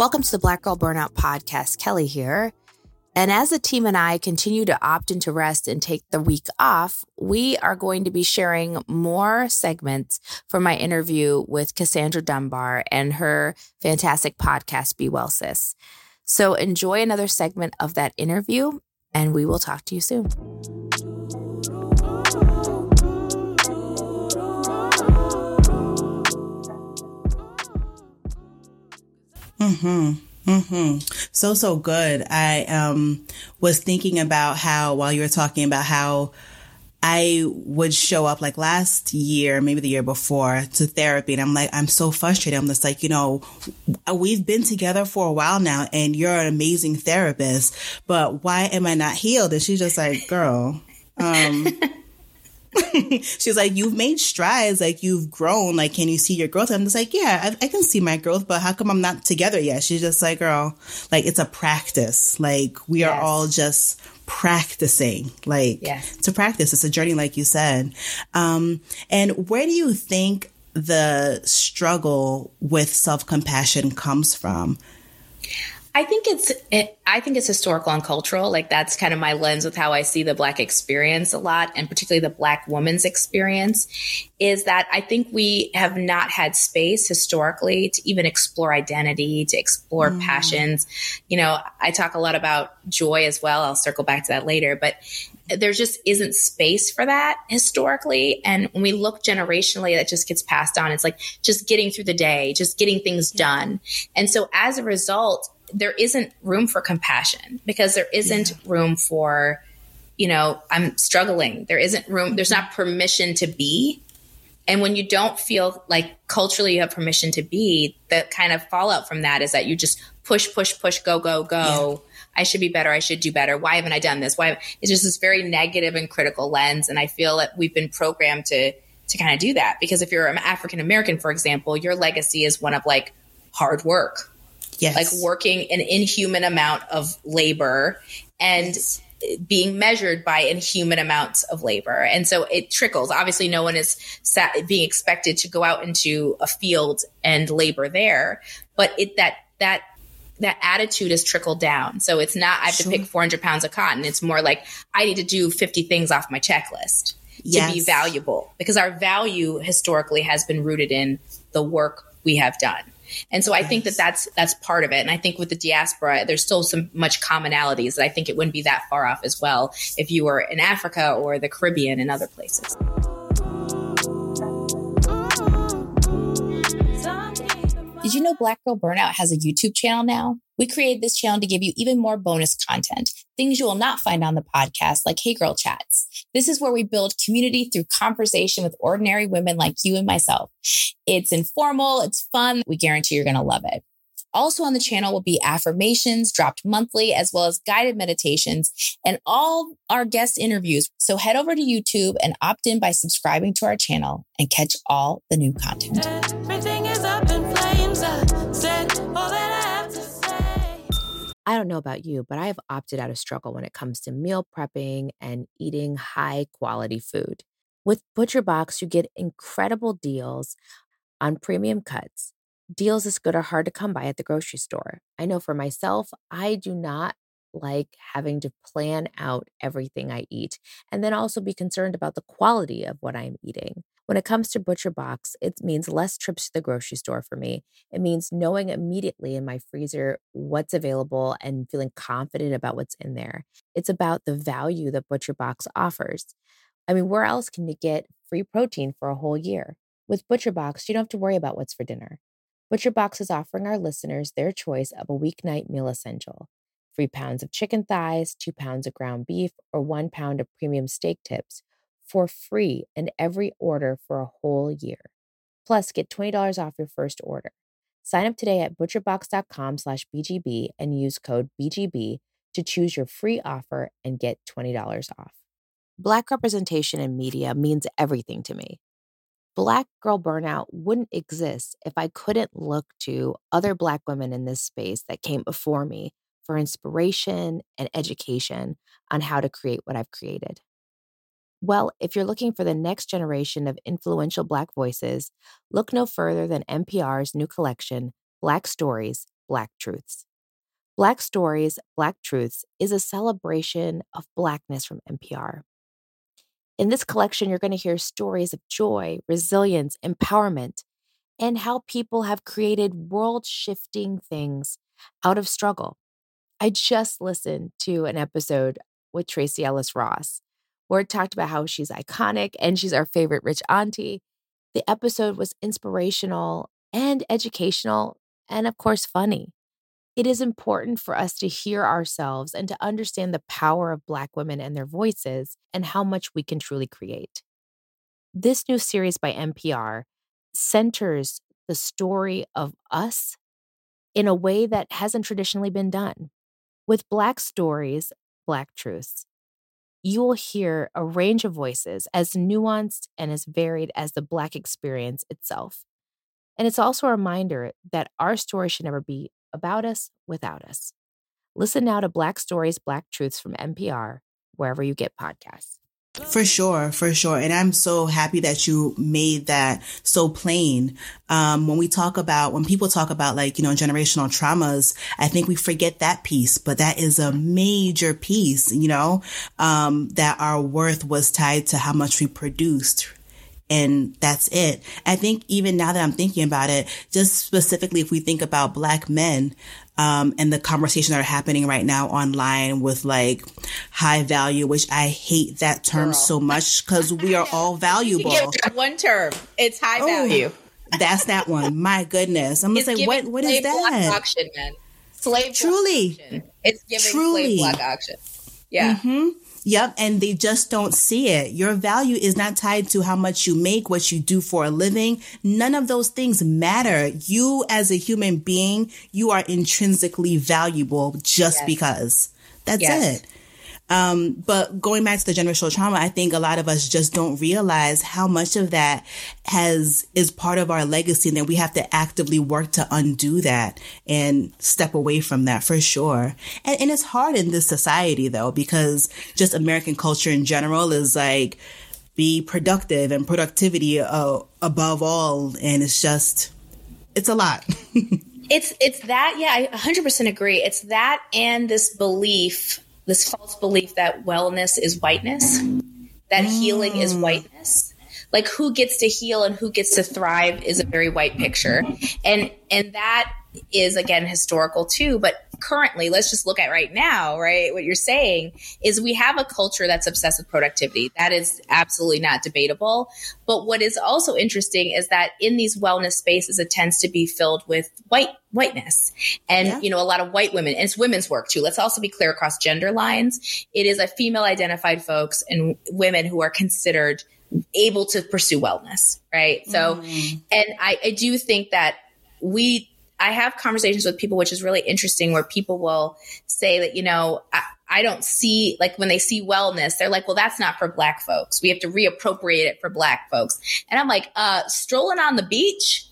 Welcome to the Black Girl Burnout Podcast. Kelley here. And as the team and I continue to opt into rest and take the week off, we are going to be sharing more segments from my interview with Cassandra Dunbar and her fantastic podcast, Be Well Sis. So enjoy another segment of that interview, and we will talk to you soon. Hmm. Hmm. So so good. I um was thinking about how while you were talking about how I would show up like last year, maybe the year before to therapy. And I'm like, I'm so frustrated. I'm just like, you know, we've been together for a while now and you're an amazing therapist, but why am I not healed? And she's just like, girl, um, she's like, you've made strides, like you've grown, like, can you see your growth? I'm just like, yeah, I, I, can see my growth, but how come I'm not together yet? She's just like, girl, like it's a practice. Like we yes. are all just practicing. Like yes. it's a practice. It's a journey, like you said. Um, and where do you think the struggle with self compassion comes from? I think it's it, I think it's historical and cultural. Like that's kind of my lens with how I see the black experience a lot, and particularly the black woman's experience, is that I think we have not had space historically to even explore identity, to explore mm. passions. You know, I talk a lot about joy as well. I'll circle back to that later, but there just isn't space for that historically. And when we look generationally, that just gets passed on. It's like just getting through the day, just getting things done. And so as a result, there isn't room for compassion because there isn't yeah. room for, you know, I'm struggling. There isn't room, there's not permission to be. And when you don't feel like culturally you have permission to be, the kind of fallout from that is that you just push, push, push, go, go, go. Yeah. I should be better. I should do better. Why haven't I done this? Why? It's just this very negative and critical lens. And I feel that we've been programmed to, to kind of do that because if you're an African American, for example, your legacy is one of like hard work, Yes. Like working an inhuman amount of labor and yes. being measured by inhuman amounts of labor. And so it trickles. Obviously, no one is sat, being expected to go out into a field and labor there, but it that that that attitude is trickled down. So it's not I have sure. to pick 400 pounds of cotton. It's more like I need to do 50 things off my checklist yes. to be valuable because our value historically has been rooted in the work we have done. And so I think that that's that's part of it. And I think with the diaspora, there's still some much commonalities that I think it wouldn't be that far off as well if you were in Africa or the Caribbean and other places. Did you know Black Girl Burnout has a YouTube channel now? We created this channel to give you even more bonus content, things you will not find on the podcast, like Hey Girl Chats. This is where we build community through conversation with ordinary women like you and myself. It's informal, it's fun. We guarantee you're going to love it. Also on the channel will be affirmations dropped monthly, as well as guided meditations and all our guest interviews. So head over to YouTube and opt in by subscribing to our channel and catch all the new content. I don't know about you, but I have opted out of struggle when it comes to meal prepping and eating high quality food. With ButcherBox, you get incredible deals on premium cuts. Deals this good are hard to come by at the grocery store. I know for myself, I do not like having to plan out everything I eat and then also be concerned about the quality of what I'm eating. When it comes to Butcher Box, it means less trips to the grocery store for me. It means knowing immediately in my freezer what's available and feeling confident about what's in there. It's about the value that Butcher Box offers. I mean, where else can you get free protein for a whole year? With Butcher Box, you don't have to worry about what's for dinner. Butcher Box is offering our listeners their choice of a weeknight meal essential three pounds of chicken thighs, two pounds of ground beef, or one pound of premium steak tips for free in every order for a whole year. Plus, get $20 off your first order. Sign up today at butcherbox.com slash BGB and use code BGB to choose your free offer and get $20 off. Black representation in media means everything to me. Black Girl Burnout wouldn't exist if I couldn't look to other Black women in this space that came before me for inspiration and education on how to create what I've created. Well, if you're looking for the next generation of influential Black voices, look no further than NPR's new collection, Black Stories Black Truths. Black Stories, Black Truths is a celebration of Blackness from NPR. In this collection, you're going to hear stories of joy, resilience, empowerment, and how people have created world shifting things out of struggle. I just listened to an episode with Tracee Ellis Ross it talked about how she's iconic and she's our favorite rich auntie. The episode was inspirational and educational, and of course, funny. It is important for us to hear ourselves and to understand the power of Black women and their voices and how much we can truly create. This new series by NPR centers the story of us in a way that hasn't traditionally been done. With Black stories, Black truths, you will hear a range of voices as nuanced and as varied as the Black experience itself. And it's also a reminder that our story should never be about us without us. Listen now to Black Stories, Black Truths from NPR, wherever you get podcasts. For sure, for sure. And I'm so happy that you made that so plain. Um, when we talk about, when people talk about like, you know, generational traumas, I think we forget that piece, but that is a major piece, you know, um, that our worth was tied to how much we produced and that's it. I think even now that I'm thinking about it, just specifically if we think about black men, um, and the conversations that are happening right now online with like high value, which I hate that term Girl. so much because we are all valuable. one term, it's high oh, value. That's that one. My goodness, I'm just like, what? What is that? Auction, man. Slave truly. It's giving truly. slave block auction. Yeah. Mm-hmm. Yep. And they just don't see it. Your value is not tied to how much you make, what you do for a living. None of those things matter. You as a human being, you are intrinsically valuable just yes. because. That's yes. it. Um, but going back to the generational trauma, I think a lot of us just don't realize how much of that has, is part of our legacy and that we have to actively work to undo that and step away from that for sure. And, and it's hard in this society though, because just American culture in general is like, be productive and productivity uh, above all. And it's just, it's a lot. it's, it's that. Yeah, I 100% agree. It's that and this belief this false belief that wellness is whiteness, that mm. healing is mm. whiteness. Like who gets to heal and who gets to thrive is a very white picture. And and that is again historical too, but currently, let's just look at right now, right? What you're saying is we have a culture that's obsessed with productivity. That is absolutely not debatable. But what is also interesting is that in these wellness spaces, it tends to be filled with white whiteness and yeah. you know a lot of white women and it's women's work too let's also be clear across gender lines it is a female identified folks and women who are considered able to pursue wellness right so mm. and I, I do think that we I have conversations with people, which is really interesting, where people will say that, you know, I, I, don't see, like when they see wellness, they're like, well, that's not for black folks. We have to reappropriate it for black folks. And I'm like, uh, strolling on the beach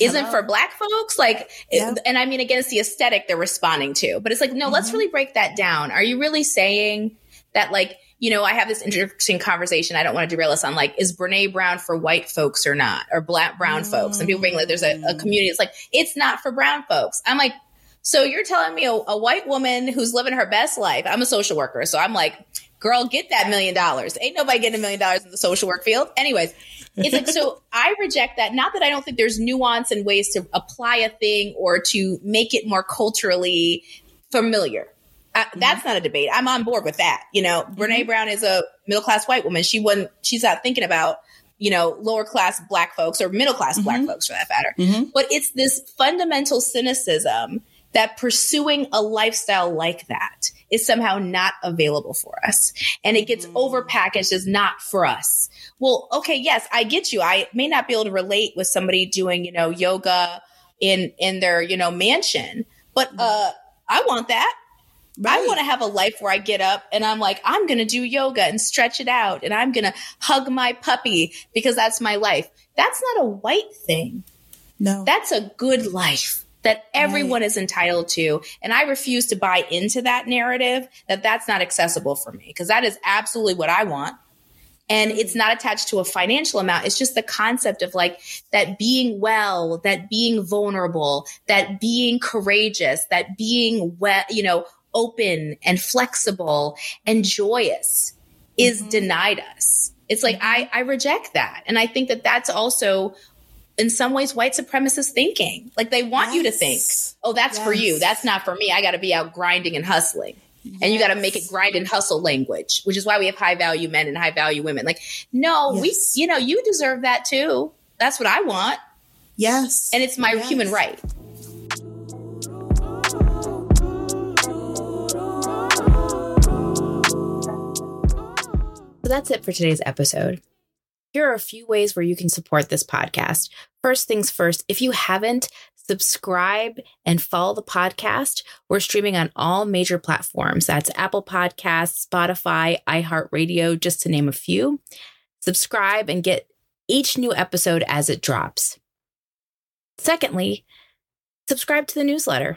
isn't Hello? for black folks. Like, yep. and I mean, again, it's the aesthetic they're responding to, but it's like, no, mm-hmm. let's really break that down. Are you really saying that, like, you know, I have this interesting conversation. I don't want to derail us on like, is Brene Brown for white folks or not, or black brown mm. folks? And people being like, there's a, a, community. It's like, it's not for brown folks. I'm like, so you're telling me a, a white woman who's living her best life? I'm a social worker, so I'm like, girl, get that million dollars. Ain't nobody getting a million dollars in the social work field. Anyways, it's like, so I reject that. Not that I don't think there's nuance and ways to apply a thing or to make it more culturally familiar. I, that's mm-hmm. not a debate. I'm on board with that. You know, mm-hmm. Brene Brown is a middle class white woman. She wouldn't, she's not thinking about, you know, lower class black folks or middle class mm-hmm. black folks for that matter. Mm-hmm. But it's this fundamental cynicism that pursuing a lifestyle like that is somehow not available for us. And it gets mm-hmm. overpackaged as not for us. Well, okay, yes, I get you. I may not be able to relate with somebody doing, you know, yoga in in their, you know, mansion, but mm-hmm. uh I want that. Right. I want to have a life where I get up and I'm like, I'm going to do yoga and stretch it out and I'm going to hug my puppy because that's my life. That's not a white thing. No. That's a good life that everyone right. is entitled to. And I refuse to buy into that narrative that that's not accessible for me because that is absolutely what I want. And it's not attached to a financial amount. It's just the concept of like that being well, that being vulnerable, that being courageous, that being well, you know, open and flexible and joyous is mm-hmm. denied us. It's like, I, I reject that. And I think that that's also in some ways white supremacist thinking. Like they want yes. you to think, oh, that's yes. for you. That's not for me. I got to be out grinding and hustling. Yes. And you got to make it grind and hustle language, which is why we have high value men and high value women. Like, no, we, you know, you deserve that too. That's what I want. Yes. And it's my human right. That's it for today's episode. Here are a few ways where you can support this podcast. First things first, if you haven't, subscribe and follow the podcast. We're streaming on all major platforms. That's Apple Podcasts, Spotify, iHeartRadio, just to name a few. Subscribe and get each new episode as it drops. Secondly, subscribe to the newsletter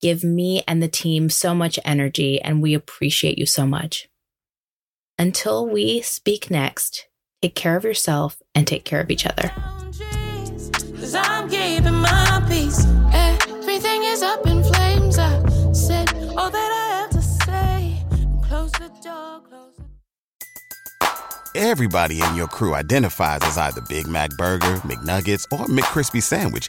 give me and the team so much energy, and we appreciate you so much. Until we speak next, take care of yourself and take care of each other. Everything is up in flames. I said all that I have to say. Close the door, close the Everybody in your crew identifies as either Big Mac Burger, McNuggets, or McCrispy Sandwich